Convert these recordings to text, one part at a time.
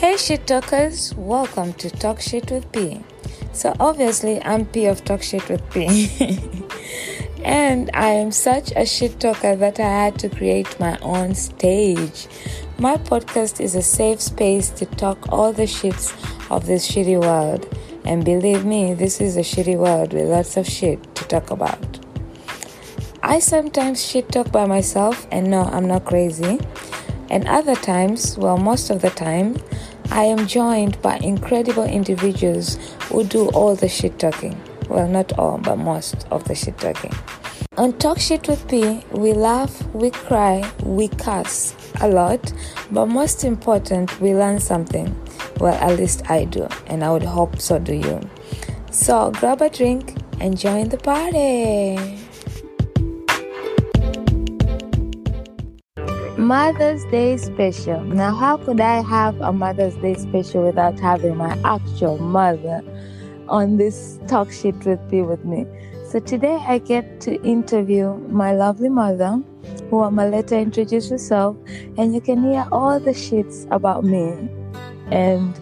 Hey shit talkers, welcome to Talk Shit with P. So obviously I'm P of Talk Shit with P. and I am such a shit talker that I had to create my own stage. My podcast is a safe space to talk all the shits of this shitty world. And believe me, this is a shitty world with lots of shit to talk about. I sometimes shit talk by myself, and no, I'm not crazy. And other times, well, most of the time, I am joined by incredible individuals who do all the shit talking. Well, not all, but most of the shit talking. On Talk Shit with P, we laugh, we cry, we cuss a lot, but most important, we learn something. Well, at least I do, and I would hope so do you. So grab a drink and join the party. Mother's Day special. Now, how could I have a Mother's Day special without having my actual mother on this talk shit with me with me? So today I get to interview my lovely mother, who I'm gonna let her introduce herself, and you can hear all the shits about me and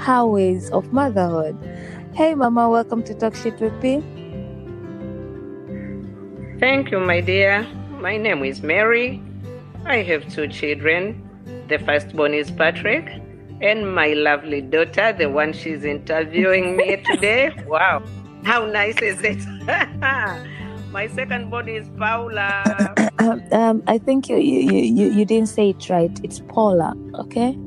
her ways of motherhood. Hey, Mama, welcome to Talk Shit with me. Thank you, my dear. My name is Mary. I have two children. The firstborn is Patrick, and my lovely daughter, the one she's interviewing me today. Wow, how nice is it? my secondborn is Paula. Um, um, I think you, you, you, you didn't say it right. It's Paula, okay?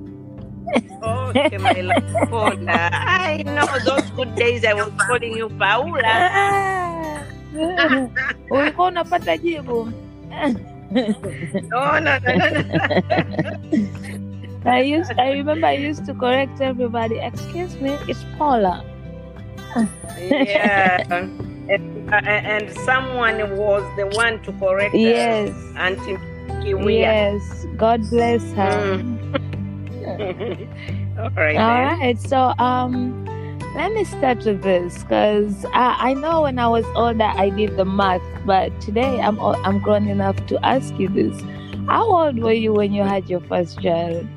Okay, my love, Paula. I know those good days I was calling you Paula. ulikuwa unapata jibu No, no, no, no, no. I used I remember I used to correct everybody. Excuse me, it's Paula. yeah. And, uh, and someone was the one to correct. Yes. Auntie Kiwia. Yes. God bless her. All right. All then. right. So um let me start with this because I, I know when I was older I did the math, but today I'm I'm grown enough to ask you this. How old were you when you had your first child?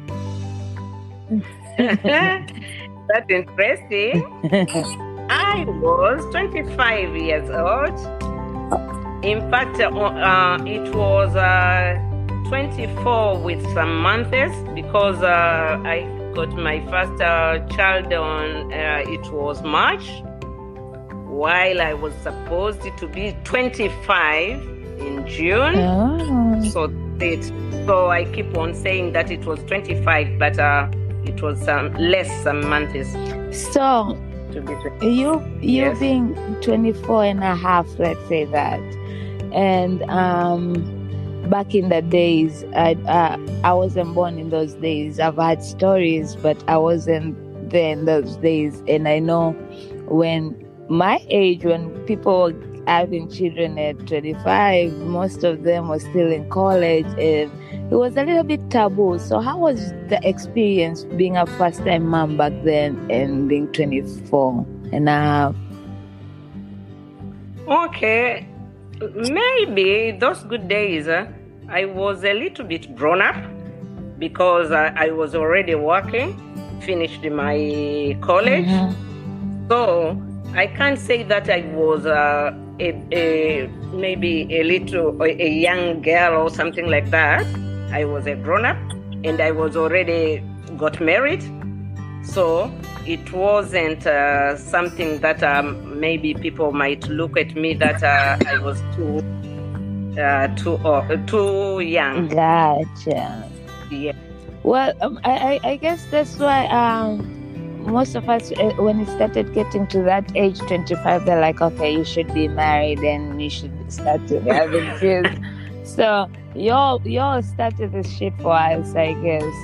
That's interesting. I was 25 years old. In fact, uh, uh, it was uh, 24 with some months because uh, I got my first uh, child on uh, it was March, while I was supposed to be 25 in June. Oh. So it, so I keep on saying that it was 25, but uh, it was um, less some months So to be you you Yes. being 24 and a half let's say that and um back in the days i uh, i wasn't born in those days. I've had stories but i wasn't there in those days. And i know when my age when people were having children at 25 most of them were still in college and it was a little bit taboo. So how was the experience being a first time mom back then and being 24 and a half? Okay, maybe those good days uh, I was a little bit grown up because I, I was already working, finished my college. Mhm. So I can't say that I was uh, a, a maybe a little a, a young girl or something like that. I was a grown up and I was already got married. So it wasn't uh, something that um, maybe people might look at me that uh, I was too uh, too uh, too young. gotcha. Yeah. well um, I, I guess that's why um most of us uh, when it started getting to that age 25 they're like okay you should be married and you should start to having kids. So y'all y'all started this shit for us i guess.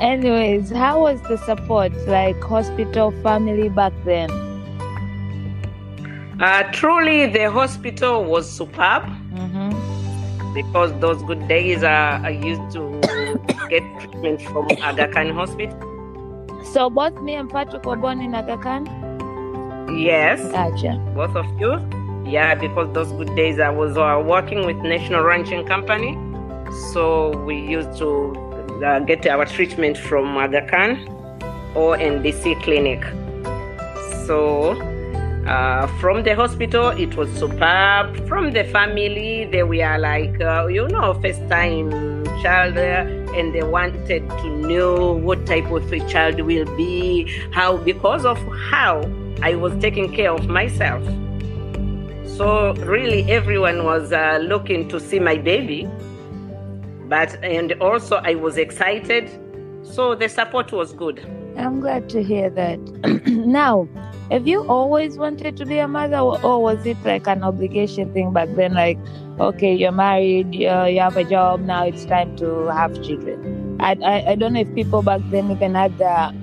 Anyways how was the support? Like hospital family back then Uh, truly, the hospital was superb. mm-hmm. because those good days uh, I used to get treatment from Aga Khan Hospital. so both me and patrick were born in aga khan Yes, gotcha both of you. Yeah, because those good days I was uh, working with National Ranching Company, so we used to uh, get our treatment from Aga Khan. or NDC clinic. So uh, from the hospital, it was superb. From the family, they were like, uh, you know, first time child, and they wanted to know what type of a child will be, how, because of how I was taking care of myself. So, really, everyone was uh, looking to see my baby. But, and also, I was excited. So, the support was good. I'm glad to hear that. now, have you always wanted to be a mother, or, was it like an obligation thing back then? Like, okay, you're married, you, you have a job, now it's time to have children. I, I, I don't know if people back then even had the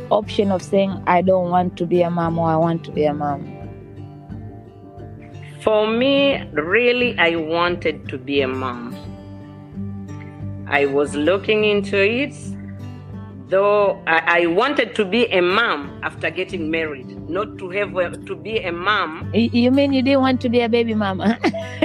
option of saying, I don't want to be a mom or I want to be a mom. For me, really, I wanted to be a mom. I was looking into it though I, I, wanted to be a mom after getting married, not to have a, to be a mom. You mean you didn't want to be a baby mama?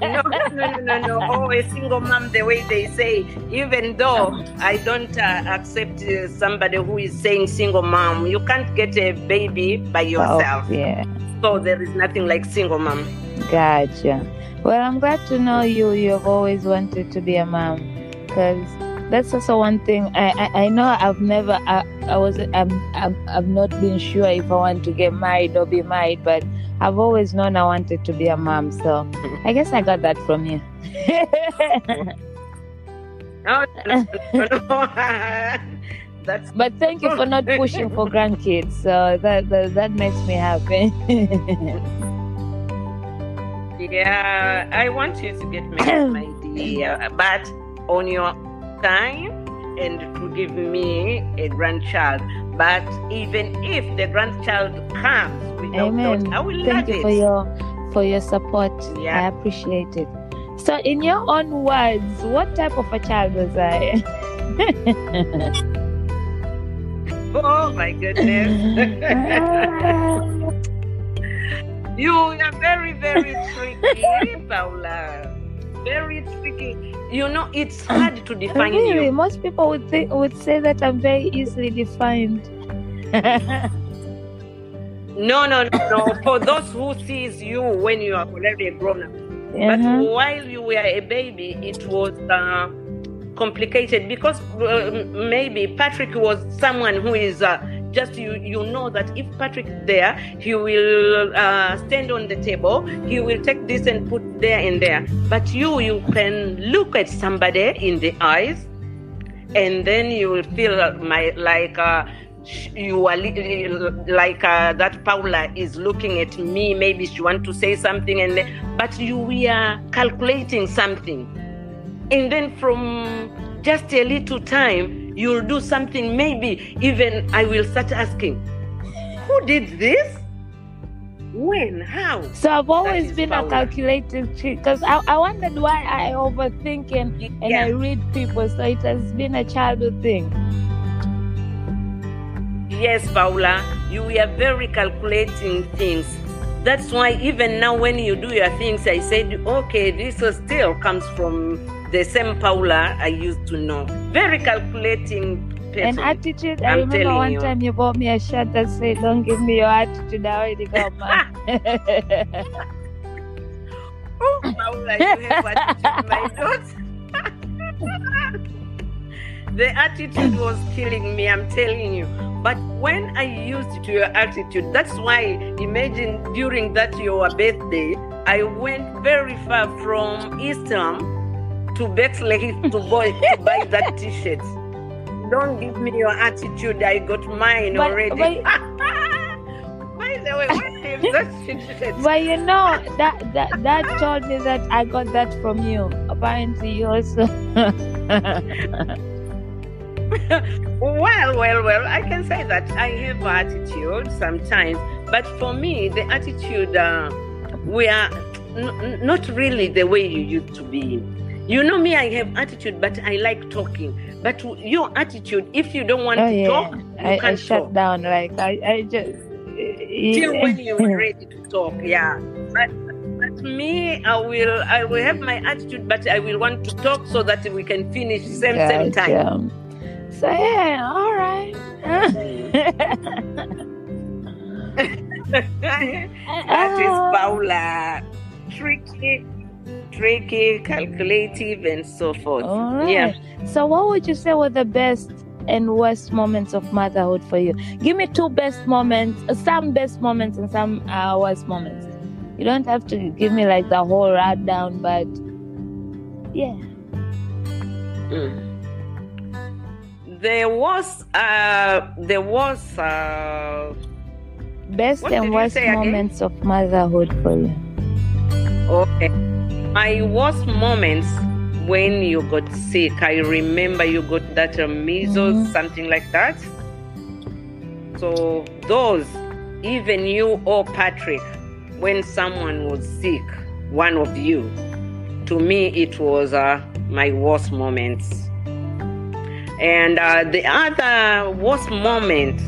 no, no, no, no, no. Oh, a single mom, the way they say. Even though I don't uh, accept uh, somebody who is saying single mom, you can't get a baby by yourself. Oh, yeah. So there is nothing like single mom. Gotcha. Well, I'm glad to know you. You've always wanted to be a mom, because that's also one thing I, I, I know I've never I, I was I'm, I'm I've not been sure if I want to get married or be married, but I've always known I wanted to be a mom. So I guess I got that from you. Oh, that's but thank you for not pushing for grandkids. So that that, that makes me happy. yeah, I want you to get married, my dear, but on your time and to give me a grandchild. But even if the grandchild comes without Amen. Thought, I will Thank love you it. for your for your support. Yeah. I appreciate it. So, in your own words, what type of a child was I? Oh my goodness. you are very, very tricky, Paula. Very tricky. You know, it's hard to define really, you. most people would think would say that I'm very easily defined. No, no, no, no. For those who sees you when you are already a grown up. But Uh-huh. while you were a baby, it was uh, complicated because uh, maybe Patrick was someone who is uh, just you. You know that if Patrick is there, he will uh, stand on the table. He will take this and put there and there. But you, you can look at somebody in the eyes, and then you will feel my like. Uh, you are li- like uh, that Paula is looking at me. Maybe she want to say something, and but you we are calculating something, and then from just a little time you'll do something. Maybe even I will start asking, who did this? When? How? So I've always been a Paula. calculated chick because I, I wondered why I overthink and, and Yeah. I read people. So it has been a childhood thing. Yes, Paula, you were very calculating things. That's why even now when you do your things, I said, okay, this still comes from the same Paula I used to know. Very calculating And person. attitude, I I'm remember telling one you. time you bought me a shirt that said, Don't give me your attitude, I already got mine. oh, Paula, you have attitude, my daughter. the attitude was killing me, I'm telling you. But when I used to your attitude, that's why imagine during that your birthday, I went very far from Eastham to Bethlehem to buy, to buy that t-shirt. Don't give me your attitude. I got mine But- already. By the way, what is that t-shirt? but you know, that, that that told me that I got that from you. Apparently, you also. Well, well, well, I can say that I have attitude sometimes, but for me, the attitude, uh, we are n- not really the way you used to be. You know me, I have attitude, but I like talking. But your attitude, if you don't want oh, to yeah. talk, you I, I shut talk. down. Like, I, I just. Till when you're ready to talk, yeah. But, but me, I will, I will have my attitude, but I will want to talk so that we can finish same same time. So, yeah, all right. that is uh, Paula. Tricky, tricky, calculative, and so forth. All right. Yeah. So, what would you say were the best and worst moments of motherhood for you? Give me two best moments, uh, some best moments and some uh, worst moments. You don't have to give me like the whole rundown, but yeah. Mm. There was, uh, there was, uh, Best and worst say again? moments of motherhood for you. okay. My worst moments when you got sick. I remember you got that uh, measles, Mhm. something like that. So those, even you or Patrick, when someone was sick, one of you, to me it was uh, my worst moments. And uh, the other worst moment,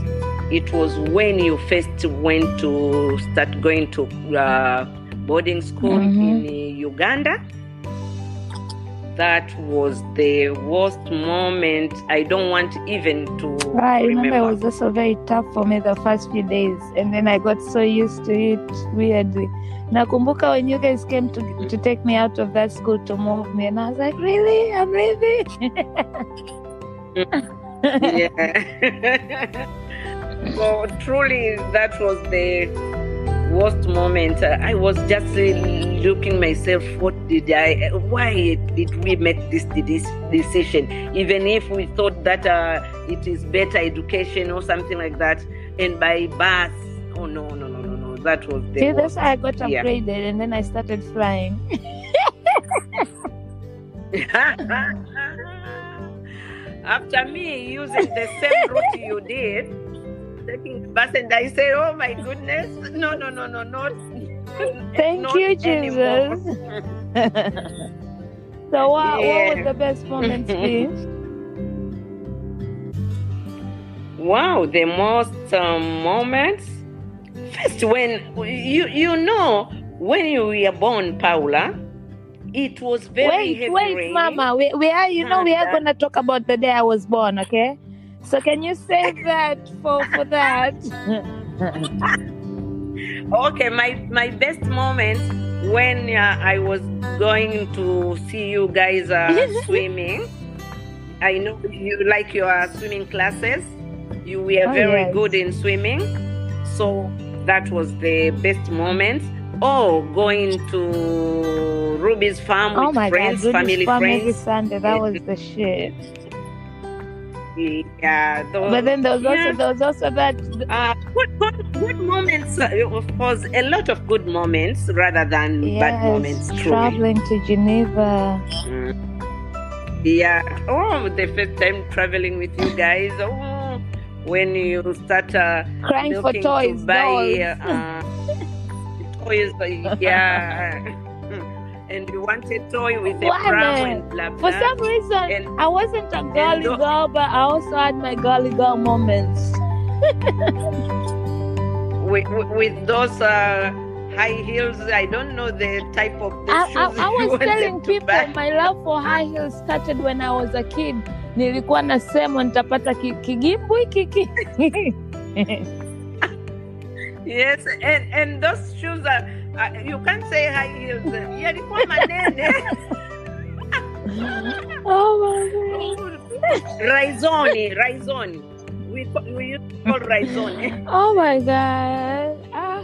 it was when you first went to start going to uh, boarding school Mhm. in Uganda. That was the worst moment. I don't want even to I remember remember. it was also very tough for me the first few days, and then I got so used to it weirdly. Now, Nakumbuka when you guys came to to take me out of that school to move me, and I was like, "Really? I'm leaving." yeah. so truly, that was the worst moment. Uh, I was just uh, looking myself. What did I? Why did we make this this decision? Even if we thought that uh, it is better education or something like that, and by bus. Oh no no no no no! That was the See, that's how I got Yeah. upgraded, and then I started flying. After me using the same route you did, taking bus, and I say, "Oh my goodness, no, no, no, no, not." Thank not you. Jesus. so, what, what Yeah. would the best moments be? Wow, the most um, moments. First, when you you know when you were born, Paula, it was very wait, heavy wait, rain. Mama. We, we are, you know, we are Uh, gonna talk about the day I was born, okay? So, can you save that for for that? Okay, my my best moment when uh, I was going to see you guys uh, swimming. I know you like your swimming classes. You were Oh, very yes. good in swimming, so that was the best moment. Oh, going to Ruby's farm oh with my friends, God, family friends. Sunday. That was the shit. Yeah, those, But then there was also yeah. there was also that uh, good, good, good moments. Uh, of course, a lot of good moments rather than bad moments. yes, Truly. traveling to Geneva. Mm. Yeah. Oh, the first time traveling with you guys. Oh, when you start uh, Crying for toys, to buy uh, toys. uh, Yeah. and you want a toy with a Why, and blah For some reason, And- I wasn't a girly tho- girl, but I also had my girly girl moments. with, with- those uh, high heels, I don't know the type of the I, shoes I, I was telling people my love for high heels started when I was a kid. Nilikuwa nasema nitapata ki- kigimbwi kiki. Yes, and and those shoes are uh, you can't say high heels. Yalikuwa manene. oh my Raizoni, Raizoni. We we used to call Raizoni. god. Oh my god. Ah.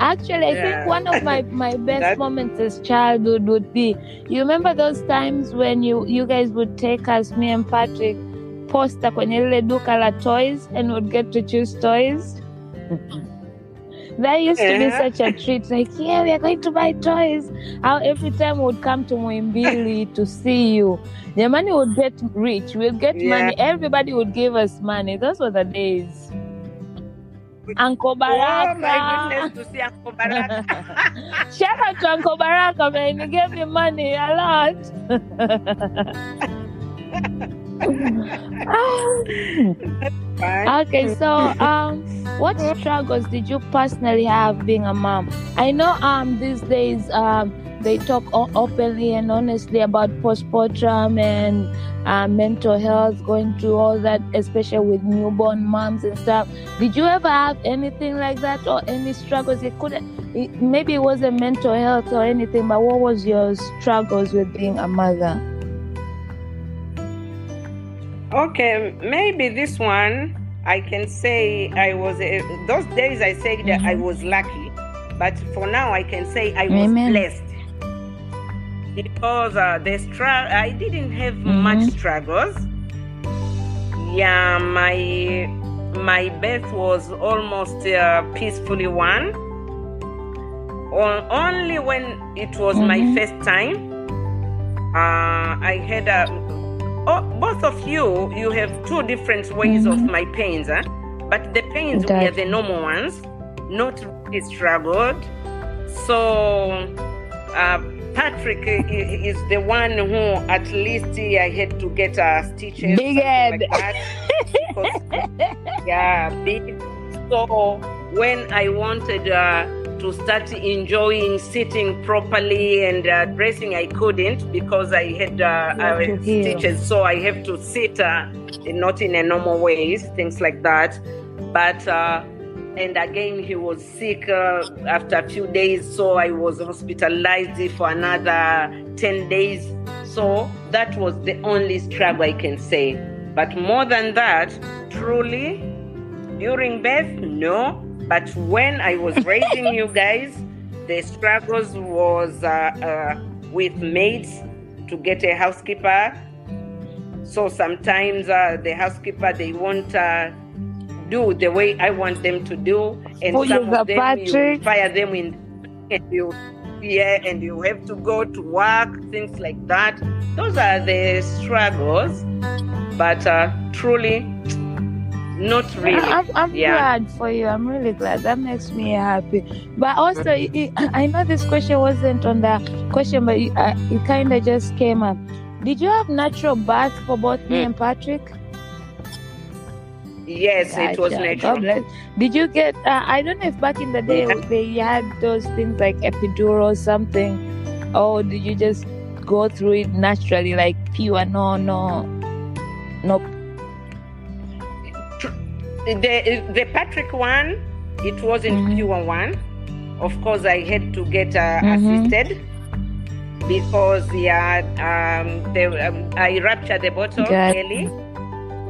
Actually, I Yeah. think one of my, my best That- moments as childhood would be you remember those times when you you guys would take us, me and Patrick, posta kwenye lile duka la toys and would get to choose toys. That used to be such a treat. Like, yeah, we are going to buy toys. How every time we would come to Muhimbili to see you, the money would get rich. We'll get Yeah. money. Everybody would give us money. Those were the days. Uncle Oh my goodness, to see Uncle Baraka. Shout out to Uncle Baraka, man. He gave me money a lot. okay, so um, what struggles did you personally have being a mom? I know um these days um they talk openly and honestly about postpartum and uh, mental health, going through all that, especially with newborn moms and stuff. Did you ever have anything like that or any struggles? It couldn't, it, maybe it wasn't mental health or anything, but what was your struggles with being a mother? Okay, maybe this one I can say I was uh, those days I said that I was lucky, but for now I can say I was Amen. blessed because uh, the struggle I didn't have Mhm. much struggles. Yeah, my my birth was almost uh, peacefully one. Only when it was my Mhm. first time, uh, I had a oh, both of you, you have two different ways of Mhm. my pains, huh? but the pains were the normal ones, not really struggled. So, uh, Patrick is the one who, at least, I had to get uh, stitches. Big head. Like because- yeah, big. So, when I wanted uh, to start enjoying sitting properly and uh, dressing, I couldn't because I had uh, stitches. So I have to sit uh, not in a normal way, things like that. But uh, and again, he was sick uh, after a few days, so I was hospitalized for another ten days. So that was the only struggle I can say. But more than that, truly, during birth, no. But when I was raising you guys, the struggles was uh, uh, with maids to get a housekeeper. So sometimes uh, the housekeeper they won't uh, do the way I want them to do, and some of the them you fire them in, and you yeah, and you have to go to work, things like that. Those are the struggles, but uh, truly, not really. I'm, I'm Yeah. glad for you. I'm really glad. That makes me happy. But also, it, I know this question wasn't on the question, but it, uh, it kind of just came up. Did you have natural birth for both me Mm. and Patrick? Yes, it was Gotcha. natural. Did you get? Uh, I don't know if back in the day Yeah. they had those things like epidural or something, or did you just go through it naturally, like pure? No, no, no. The the Patrick one, it wasn't Mhm. pure one. Of course, I had to get uh, Mhm. assisted because yeah, um, the, um, I ruptured the bottle Got- early,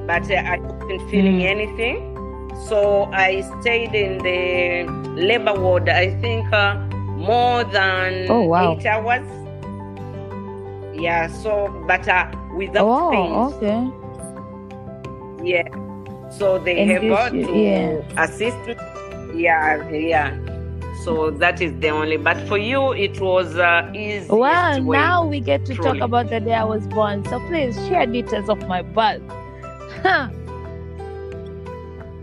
but uh, I wasn't feeling Mm. anything. So I stayed in the labor ward. I think uh, more than Oh, wow. eight hours. Yeah. So, but uh, without Oh, pains. okay. Yeah. So they And have this got to yeah. assist. Yeah, yeah. So that is the only. But for you, it was uh, easy. Well, now we get to truly. talk about the day I was born. So please share details of my birth. Huh.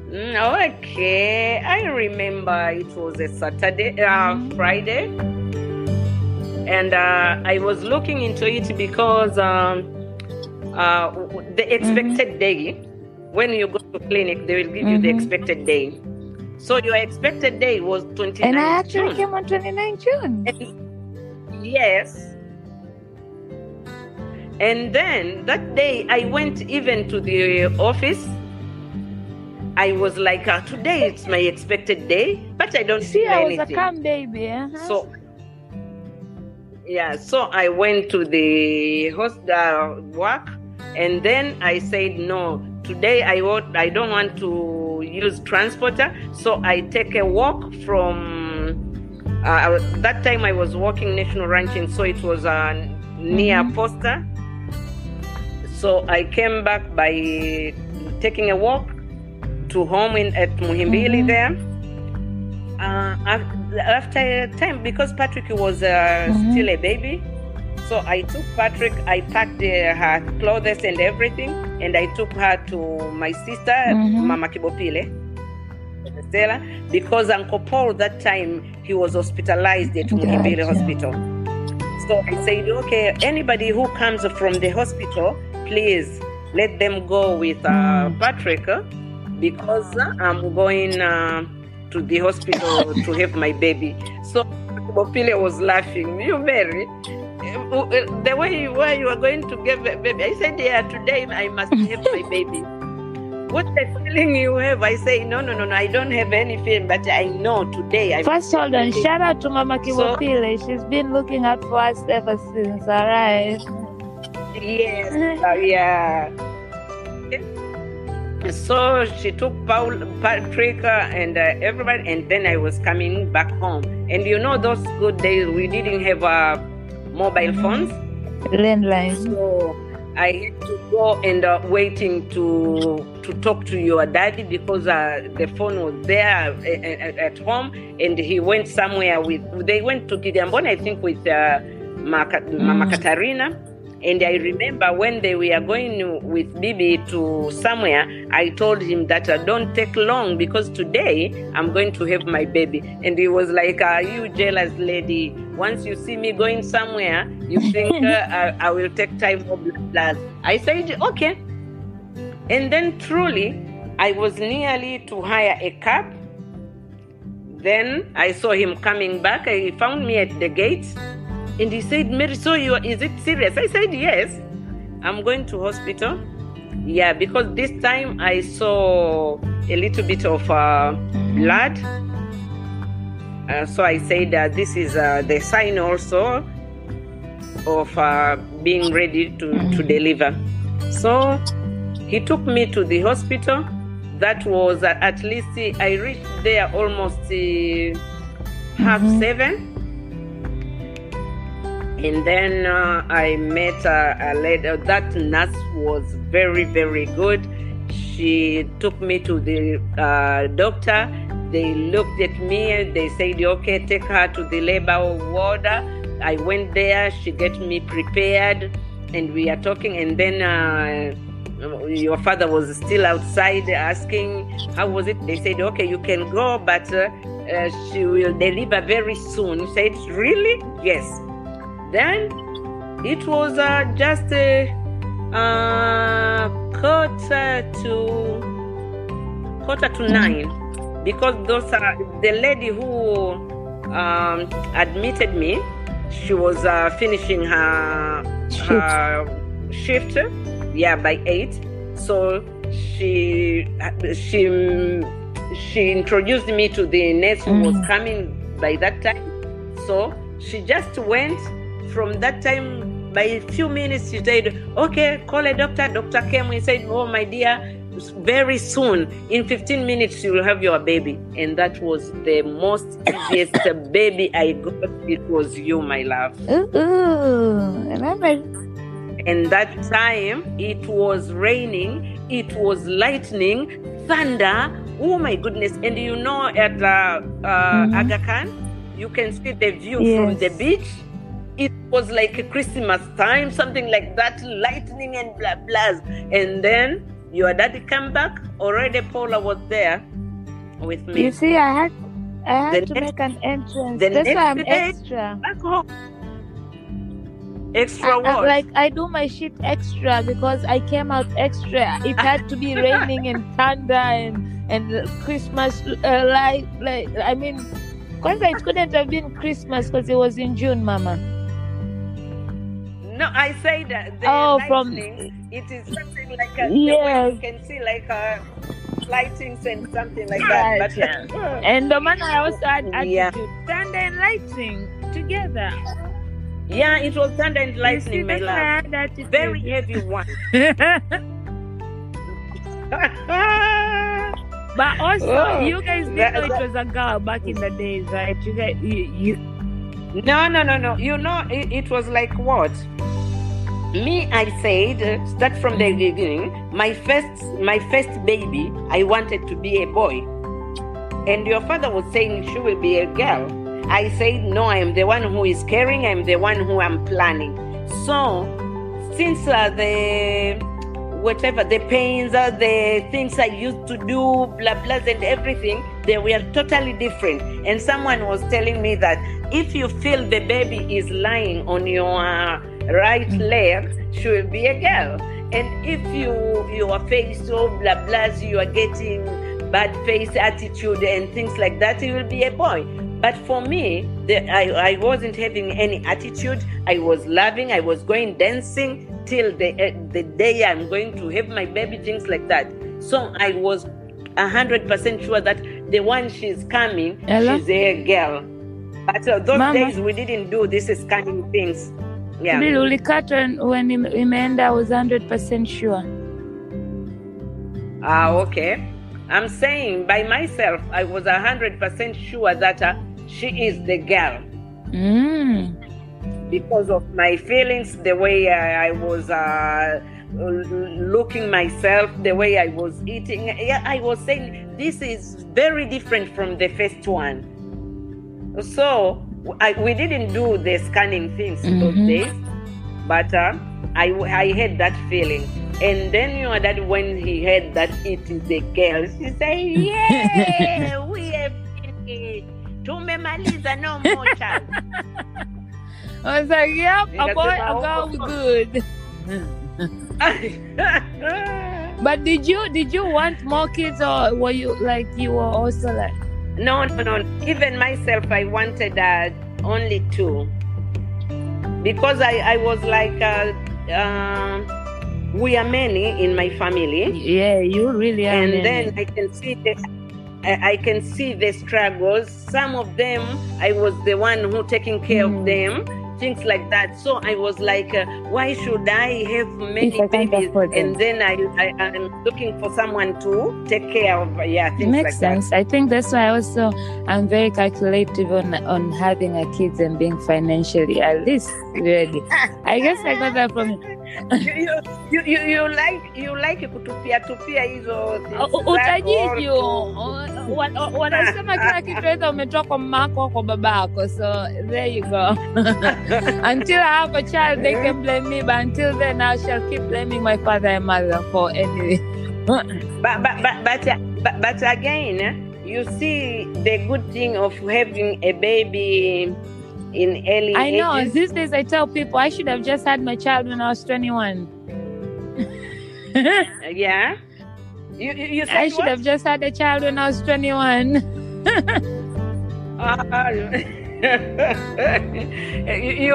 Mm, okay, I remember it was a Saturday, uh, Mhm. Friday, and uh, I was looking into it because um, uh, the expected day. When you go to clinic, they will give you the Mhm. expected day. So your expected day was 29 And I actually June. came on 29 June. And- yes. And then that day, I went even to the office. I was like, uh, today it's my expected day, but I don't See, I was a calm baby. Uh-huh. So, yeah, so I went to the hospital work, and then I said, no, today I want, I don't want to use transporter, so I take a walk from. Uh, that time I was working national ranching, so it was uh, near Mhm. Posta. So I came back by taking a walk to home in at Muhimbili Mhm. there. Uh, af- after a time, because Patrick was uh, Mhm. still a baby, so I took Patrick, I packed uh, her clothes and everything, and I took her to my sister, Mhm. Mama Kibopile, Stella, because Uncle Paul that time he was hospitalized at Muhimbili Gotcha. Hospital. So I said, okay, anybody who comes from the hospital, please let them go with uh, Mm. Patrick because I'm going uh, to the hospital to have my baby. So Kibopile was laughing. You, Mary, the way you were, you were going to give a baby. I said, yeah, today I must have my baby. What the feeling you have? I say, no, no, no, no. I don't have any feeling, but I know today. I First, hold on. Shout out to Mama Kibopile. She's been looking out for us ever since. All right. Yes. uh, yeah. So she took Paul, Patrick, and uh, everybody, and then I was coming back home. And you know, those good days, we didn't have uh, mobile phones. Landline. So I had to go and uh, waiting to to talk to your daddy because uh, the phone was there at, at, at home, and he went somewhere with. They went to Kigamboni, I think, with uh, Mama, Mama Katarina. And I remember when they were going with Bibi to somewhere, I told him that uh, don't take long because today I'm going to have my baby. And he was like, Are you jealous, lady? Once you see me going somewhere, you think uh, I, I, will take time for blood. I said, Okay. And then truly, I was nearly to hire a cab. Then I saw him coming back. He found me at the gate. And he said, Mary, so you is it serious? I said, Yes. I'm going to hospital. Yeah, because this time I saw a little bit of uh, blood. Uh, so I said that this is uh, the sign also of uh, being ready to, to deliver. So he took me to the hospital. That was at least, I reached there almost half mm-hmm. seven and then uh, I met a, a lady. That nurse was very, very good. She took me to the uh, doctor. They looked at me. And they said, "Okay, take her to the labor ward." I went there. She got me prepared, and we are talking. And then uh, your father was still outside asking, "How was it?" They said, "Okay, you can go, but." Uh, she will deliver very soon. He said, Really? Yes. Then it was uh, just a uh, quarter to quarter to nine because those are the lady who um, admitted me. She was uh, finishing her her shift, yeah, by eight. So she she she introduced me to the nurse who was coming by that time. So she just went from that time, by a few minutes, she said, Okay, call a doctor. Doctor came and said, Oh, my dear, very soon, in 15 minutes, you will have your baby. And that was the most easiest baby I got. It was you, my love. Ooh, remember? And that time, it was raining, it was lightning, thunder. Oh my goodness. And you know, at uh, uh, mm-hmm. Aga Khan, you can see the view yes. from the beach it was like a Christmas time, something like that, lightning and blah blah. And then your daddy came back. Already Paula was there with me. You see, I had I had the to next, make an entrance. That's why I'm extra. Back home. Extra I, what? I, like I do my shit extra because I came out extra. It had to be raining and thunder and and Christmas uh, like like I mean, because it couldn't have been Christmas because it was in June, Mama. No, I say that the oh, lightning, from it is something like a, yes. you can see like a lightings and something like that. But, yeah. Uh, and the man I also had attitude, yeah. thunder and lightning together. Yeah, it was thunder and lightning, my love. Very heavy one. but also, oh, you guys didn't that, know it was a girl back in the days, right? You guys, you, you no, no, no, no. You know, it, it was like what? Me, I said, start from the beginning. My first, my first baby, I wanted to be a boy, and your father was saying she will be a girl. I said, no, I am the one who is caring. I am the one who am planning. So, since uh, the whatever the pains, uh, the things I used to do, blah blah, and everything, they were totally different. And someone was telling me that if you feel the baby is lying on your right leg, should be a girl. And if you your face so blah blah, you are getting bad face attitude and things like that, it will be a boy. But for me, the, I, I wasn't having any attitude. I was loving. I was going dancing till the uh, the day I'm going to have my baby, things like that. So I was hundred percent sure that the one she's coming, Hello? she's a girl. But uh, those Mama. days we didn't do this scanning things. Yeah. Bill ulikata when ime- imeenda I was 100% sure. Ah, okay. I'm saying by myself, I was hundred percent sure that uh, she is the girl Mm. because of my feelings, the way I, I was uh, looking myself, the way I was eating. Yeah, I was saying this is very different from the first one. So I, we didn't do the scanning things those Mhm. days, but uh, I, I had that feeling. And then you know that when he heard that it is a girl, she said, "Yeah, we have. Tumemaliza, no more child." I was like, yep, a boy, a girl, we good. But did you did you want more kids or were you like you were also like no, no, no. Even myself, I wanted uh, only two because I, I was like, uh, uh, we are many in my family. yeah, you really are. and many. then I can see the I can see the struggles. Some of them I was the one who taking care Mm. of them, things like that. So I was like, uh, why should I have many babies? And then I, I I'm looking for someone to take care of yeah things makes like sense. I think that's why also I'm very calculative on on having a kids and being financially at least ready. I guess I got that from that. You, you, you, like you like kutupia tupia hizo things U- zako utajiju to- Wa- wa- wanasema kila kitu aidha umetoka kwa mamako kwa babako so there you go. Until i have a child they can blame me but until then i shall keep blaming my father and mother for any but but but but, uh, but, but again uh, you see the good thing of having a baby in early i know ages. these days i tell people i should have just had my child when i was 21 yeah? You you, i should what? have just had a child when i was 21 Ah, you,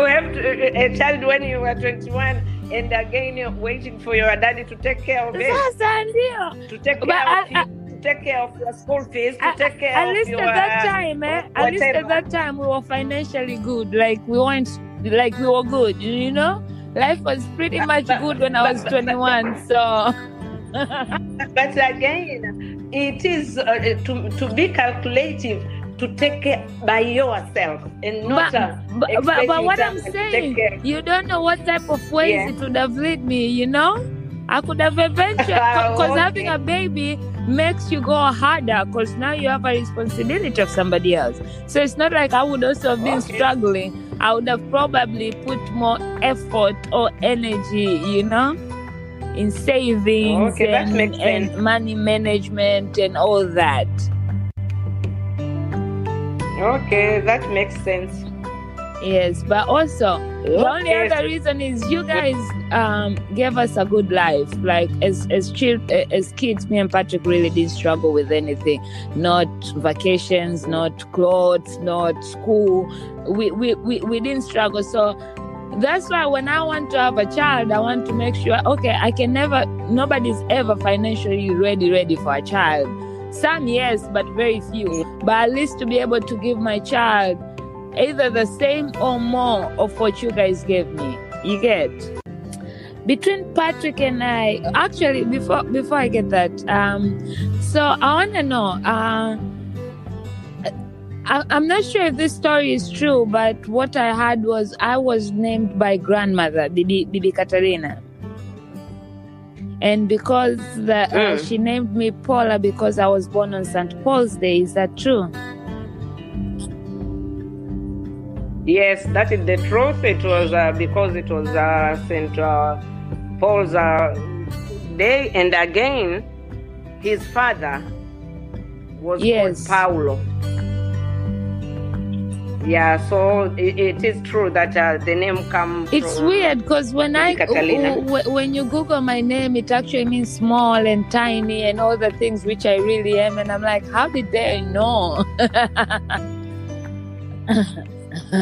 have to, a child when you were 21 and again you're waiting for your daddy to take care of it. Sasa ndio. To take care I- of to take care of your school fees to At- take care at of least your at that time, eh? At least at that time, we were financially good. Like we weren't, like we were good. You know, life was pretty much good when I was But- but- twenty one. So But again, it is uh, to, to be calculative to take care by yourself and not. but, uh, but, but, but what I'm someone to take saying, you don't know what type of ways Yeah. it would have led me. You know, I could have eventually because Okay. having a baby makes you go harder because now you have a responsibility of somebody else. So it's not like I would also have been Okay. struggling. I would have probably put more effort or energy, you know, in savings Okay, and, and money management and all that. Okay, that makes sense. Yes, but also the only other reason is you guys um gave us a good life. Like as as chil- uh, as kids, me and Patrick really didn't struggle with anything. Not vacations, not clothes, not school. We we we, we didn't struggle. So that's why when I want to have a child, I want to make sure okay, I can never nobody's ever financially ready ready for a child. Some yes, but very few. But at least to be able to give my child either the same or more of what you guys gave me. You get between Patrick and I. Actually, before before I get that, um, so I want to know. Uh, I, I'm not sure if this story is true, but what I had was I was named by grandmother, Bibi, Bibi Katarina. And because the, uh, Mm. she named me Paula because I was born on St. Paul's Day, is that true? Yes, that is the truth. It was uh, because it was uh, St. Uh, Paul's uh, day, and again, his father was Yes. called Paulo. Yeah, so it, it is true that uh, the name comes. It's weird because when I Catalina. w- w- when you Google my name, it actually means small and tiny and all the things which I really am, and I'm like, how did they know?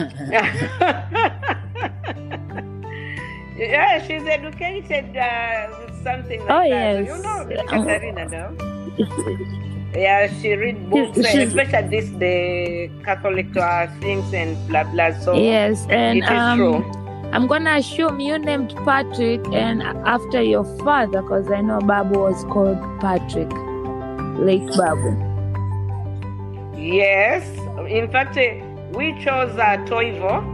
yeah, she's educated, uh, something like Oh, that. yes. You know, Uh, Katarina, no? Yeah, she read books, and She's- especially this the Catholic uh, things and blah blah. So yes, and it is um, true. I'm gonna assume you named Patrick and after your father, because I know Babu was called Patrick, late Babu. Yes, in fact, uh, we chose uh, Toivo.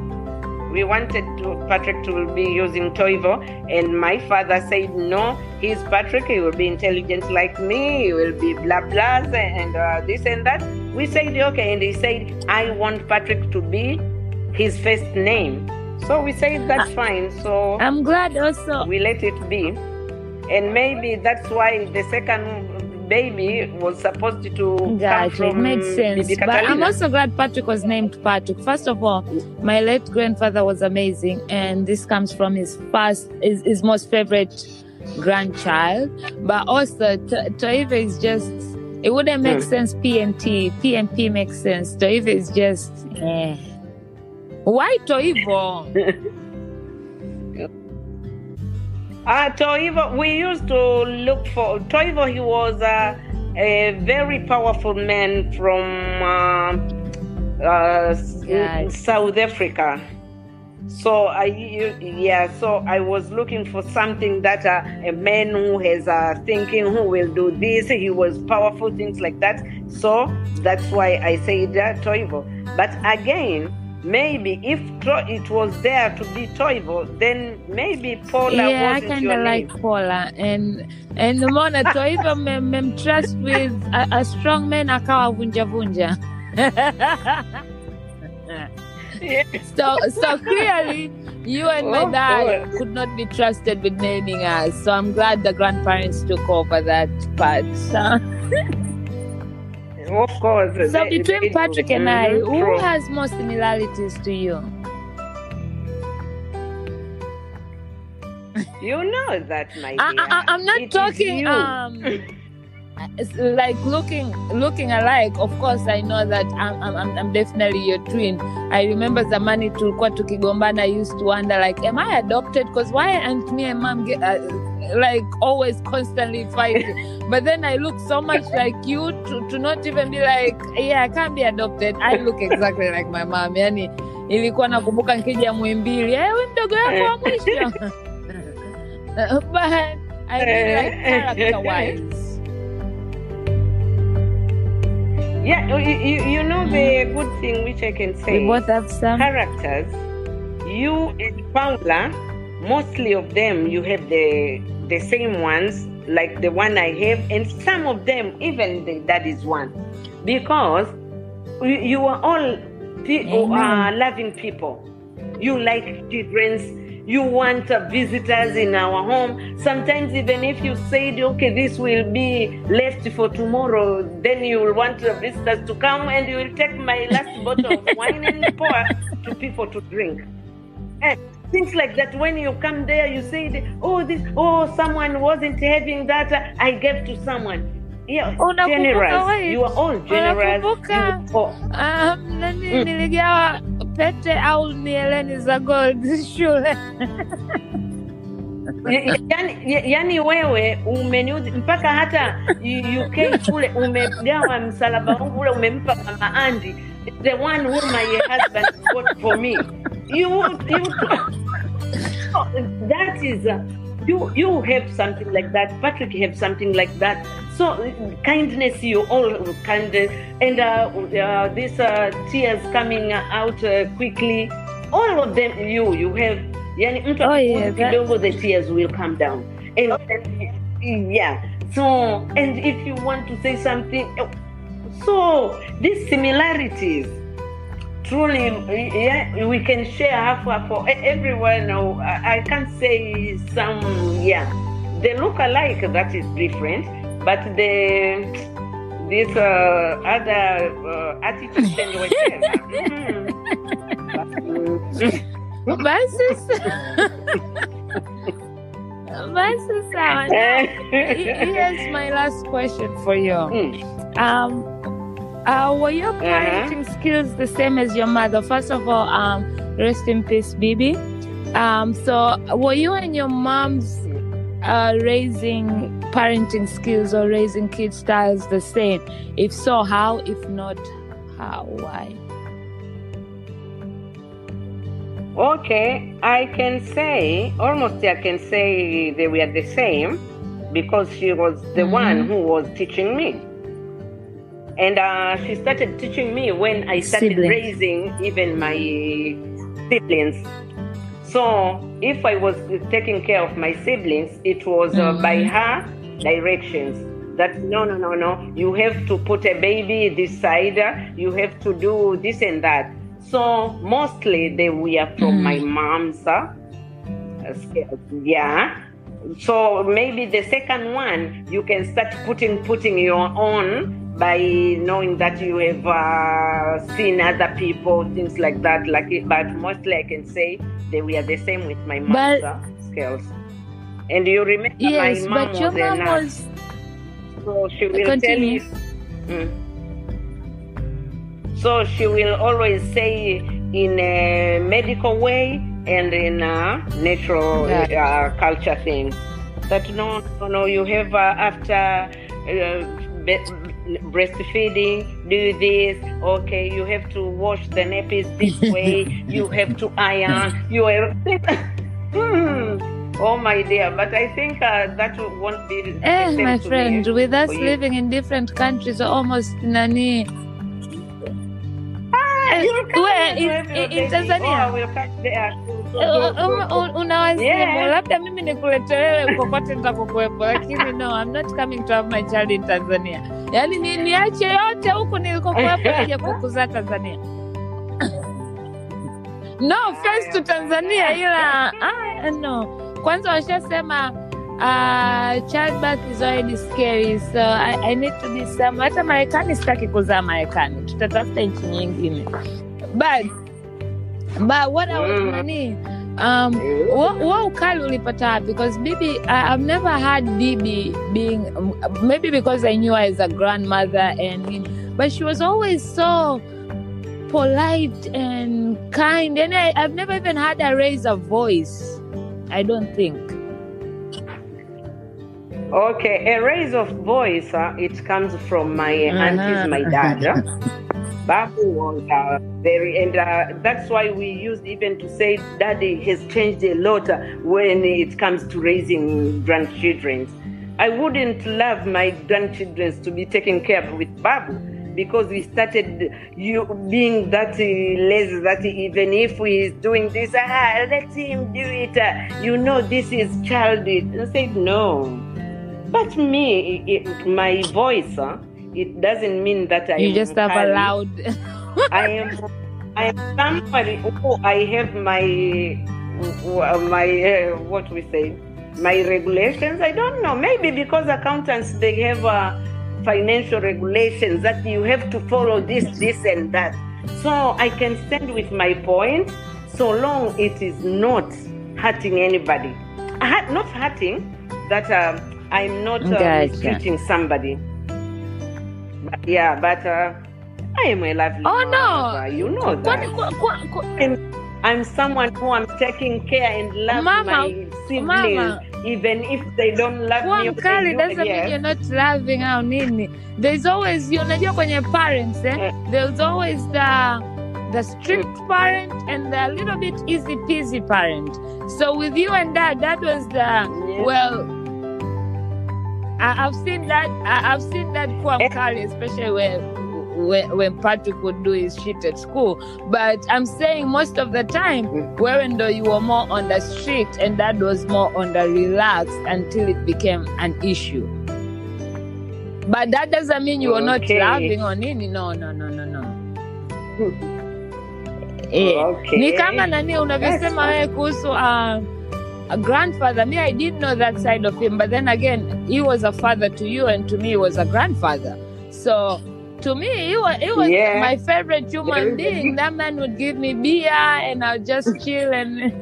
We wanted to, Patrick to be using Toivo, and my father said no. He's Patrick. He will be intelligent like me. He will be blah blah and uh, this and that. We said okay, and he said I want Patrick to be his first name. So we said that's fine. So I'm glad also. we let it be, and maybe that's why the second baby was supposed to come Gotcha, it from makes sense. Bibi But I'm also glad Patrick was named Patrick. First of all, my late grandfather was amazing, and this comes from his first, his, his most favorite grandchild. But also, T- Toivo is just, it wouldn't make Hmm. sense P and T. P and P makes sense. Toivo is just, eh. Why Toivo? Uh, Toivo, we used to look for Toivo. He was uh, a very powerful man from uh, uh, Yes. South Africa. So I, yeah, so I was looking for something that uh, a man who has uh, thinking, who will do this. He was powerful, things like that. So that's why I said uh, Toivo. But again, maybe if to- it was there to be Toivo, then maybe Paula yeah, I kind of name. like Paula. And and that Toivo mem, mem trust with a, a strong man akawa vunja vunja. Yeah. So, so clearly, you and my Oh, dad boy. could not be trusted with naming us. So I'm glad the grandparents took over that part. So, Of course. so they- between they- Patrick and I, who true. has more similarities to you? You know that, my I, dear. I, I'm not It talking um it's like looking looking alike. Of course, I know that I'm I'm, I'm- I'm definitely your twin. I remember zamani tulikuwa tukigombana. I used to wonder like, am I adopted? Because why aren't me and mom get, uh, like always constantly fighting? but then I look so much like you to, to not even be like, yeah, I can't be adopted. I look exactly like my mom. Yani ilikuwa nakumbuka nkija Muhimbili, eh, huyu mdogo wako wa mwisho. Eh. but I mean eh. like character wise. Yeah, you, you, you know the mm. good thing which I can say. We both have some. characters, you and Paula, mostly of them you have the the same ones, like the one I have, and some of them even the daddy's one, because you, you are all people are Amen. loving people. You like children's. You want uh, visitors in our home. Sometimes, even if you said, okay, this will be left for tomorrow, then you will want visitors to come and you will take my last bottle of wine and pour to people to drink. And things like that. When you come there, you say, "Oh, this, oh, someone wasn't having that. I gave to someone." Yeah, generous. You are all generous. Unakumbuka? Um, nani niligawa pete au mieleni za gold shule. Y- y- yani, yani wewe umeniuzi mpaka hata UK kule umegawa msalaba wangu ule umempa mama Andy the one who my husband bought for me. You you that is uh, you you have something like that Patrick have something like that. So kindness you all kind and uh, uh, this uh, tears coming out uh, quickly. All of them you you have yani mtu Oh, yeah, kidogo the tears will come down. And, and yeah. So and if you want to say something so these similarities truly yeah we can share half for everyone no, I, can't say some yeah they look alike that is different but the this uh, other uh, attitude and whatever Basi sawa. Now, he- Here's my last question for you. Mm. Um, Uh, were your parenting skills the same as your mother? First of all, um, rest in peace, Bibi. Um, so, were you and your mom's uh, raising parenting skills or raising kids styles the same? If so, how? If not, how? Why? Okay, I can say almost I can say they were the same because she was the Mhm. one who was teaching me. And uh, she started teaching me when I started Siblings. raising even my siblings. So if I was taking care of my siblings, it was uh, by Mhm. her directions. That no, no, no, no. You have to put a baby this side. You have to do this and that. So mostly they were from Mhm. my mom's. Uh, yeah. So maybe the second one you can start putting putting your own by knowing that you have uh, seen other people, things like that. Like, but mostly I can say they were the same with my mom's But- skills. And you remember Yes, my mom but your was a mom nurse, was. so she will Continue. tell you. Mm. So she will always say in a medical way and in a natural Right. uh, culture thing that no, no, no, you have uh, after uh, breastfeeding, do this. Okay, you have to wash the nappies this way. you have to iron. You are. Hmm. Oh my dear, but I think uh, that won't be. the Eh, my me. friend, with us living in different countries, almost nani. Eh, You'll come where, here in- in- in. Tanzania? Oh, I will come there. Um, unawazimu Yeah. labda mimi nikuletelewe kokote nitakokuwepo lakini no I'm not coming to have my child in Tanzania. Yani ni, niache yote huku nilikokuwepo nije kukuzaa Tanzania. No offense to Tanzania ila ah, no. Kwanza washasema uh, childbirth is already scary so I, I need to be some hata Marekani sitaki kuzaa Marekani. Tutatafuta nchi nyingine. But but what I was Mm. nani um wa wa ukali ulipata wapi? because bibi I, i've never had bibi being um, maybe because i knew her as a grandmother and but she was always so polite and kind and I, i've never even had her raise a voice i don't think Okay, a raise of voice, uh, it comes from my aunties, my dad. uh. Babu was uh, very, and uh, that's why we used even to say daddy has changed a lot uh, when it comes to raising grandchildren. I wouldn't love my grandchildren to be taken care of with Babu because we started you being that uh, lazy that even if he is doing this, ah, let him do it. uh, you know, this is childish. I said, no. But me, it, my voice, uh, it doesn't mean that I you just have a carried. loud I am I am somebody who I have my my uh, what we say my regulations. I don't know. Maybe because accountants they have uh, financial regulations that you have to follow this, this, and that. So I can stand with my point so long it is not hurting anybody. Not hurting that um, I'm not uh, Gotcha. mistreating somebody. But, yeah, but uh, I am a lovely Oh, no. You know that. Kwa- kwa- kwa- I'm, I'm someone who I'm taking care and love Mama, my siblings, Mama. even if they don't love kuwa me. mkali do- doesn't mean you're not loving au nini there's always you unajua kwenye parents eh? there's always the the strict parent and the little bit easy peasy parent so with you and dad that was the Yes. well I, I've seen that I, I've seen that kuwa Eh. mkali especially when when, when Patrick would do his shit at school. But I'm saying most of the time, Mm. wherein though you were more on the strict and that was more on the relaxed until it became an issue. But that doesn't mean you were not Okay. loving or nini. No, no, no, no, no. Eh, Okay. ni kama nani unavyosema wewe kuhusu uh, a grandfather me i didn't know that side of him but then again he was a father to you and to me he was a grandfather so to me he was, he was Yeah. my favorite human being that man would give me beer and i'll just chill and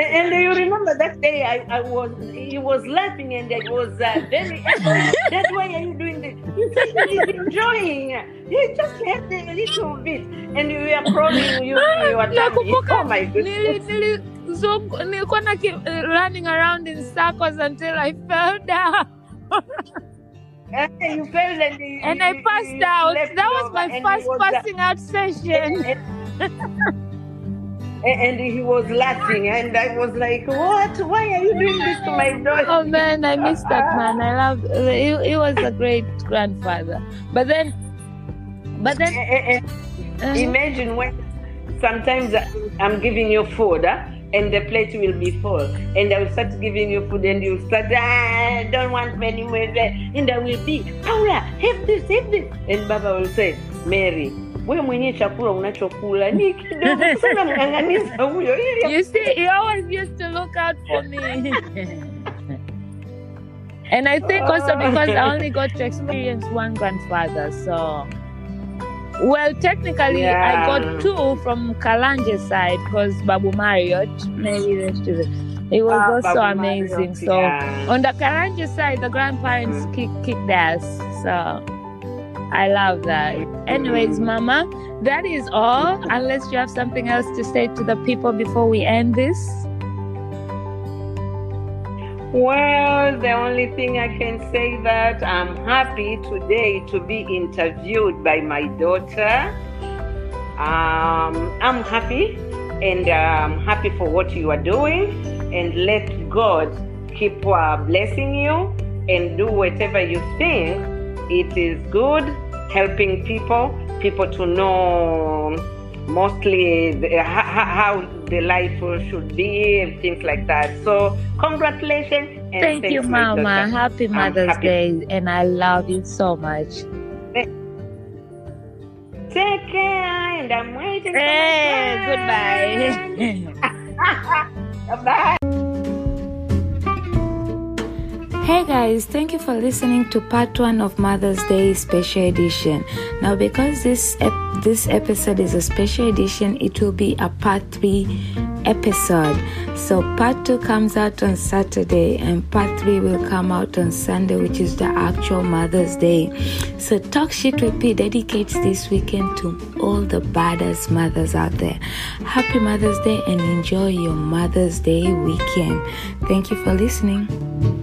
And, and you remember that day I, I was he was laughing and I was uh, very That's why are you doing this? He said he's enjoying. He just left a little bit and we are crawling You, you are tummy. Oh my goodness. Nili, nili, so, nilikuwa na ki- eh, running around in circles until I fell down. And you fell and, you- and I passed you out. That was my first was, passing out session. and, and he was laughing and I was like, What? Why are you doing this to my daughter? Oh man, I miss that man. I love. He, he was a great grandfather. But then, but then, uh, Imagine when sometimes I'm giving you food huh, and the plate will be full, and I will start giving you food, and you start, ah, I don't want many more. And I will be, Paula, have this, have this. And Baba will say, Mary, wewe mwenyewe chakula unachokula ni kidogo sana, mng'ang'aniza huyo ili you see, he always used to look out for me. and I think also because I only got to experience one grandfather, so. Well, technically, I got two from Karanja's side because Babu Marriott, maybe that's. It was Ah, also Babu amazing. Marriott, So, yeah. on the Karanja side, the grandparents Mm. kick, kicked ass. So I love that. Anyways, Mm. Mama, that is all. Unless you have something else to say to the people before we end this. Well, the only thing I can say that I'm happy today to be interviewed by my daughter. Um, I'm happy and I'm happy for what you are doing and let God keep uh, blessing you and do whatever you think it is good helping people people to know mostly the, how, how the life should be and things like that so congratulations and Thank you, Mama. daughter. Happy Mother's happy. Day, and I love you so much. take care and i'm waiting Hey, goodbye. bye Hey guys, thank you for listening to part one of Mother's Day special edition. Now, because this ep- this episode is a special edition, it will be a part three episode. So, part two comes out on Saturday, and part three will come out on Sunday, which is the actual Mother's Day. So, Talk Shit with P dedicates this weekend to all the badass mothers out there. Happy Mother's Day and enjoy your Mother's Day weekend. Thank you for listening.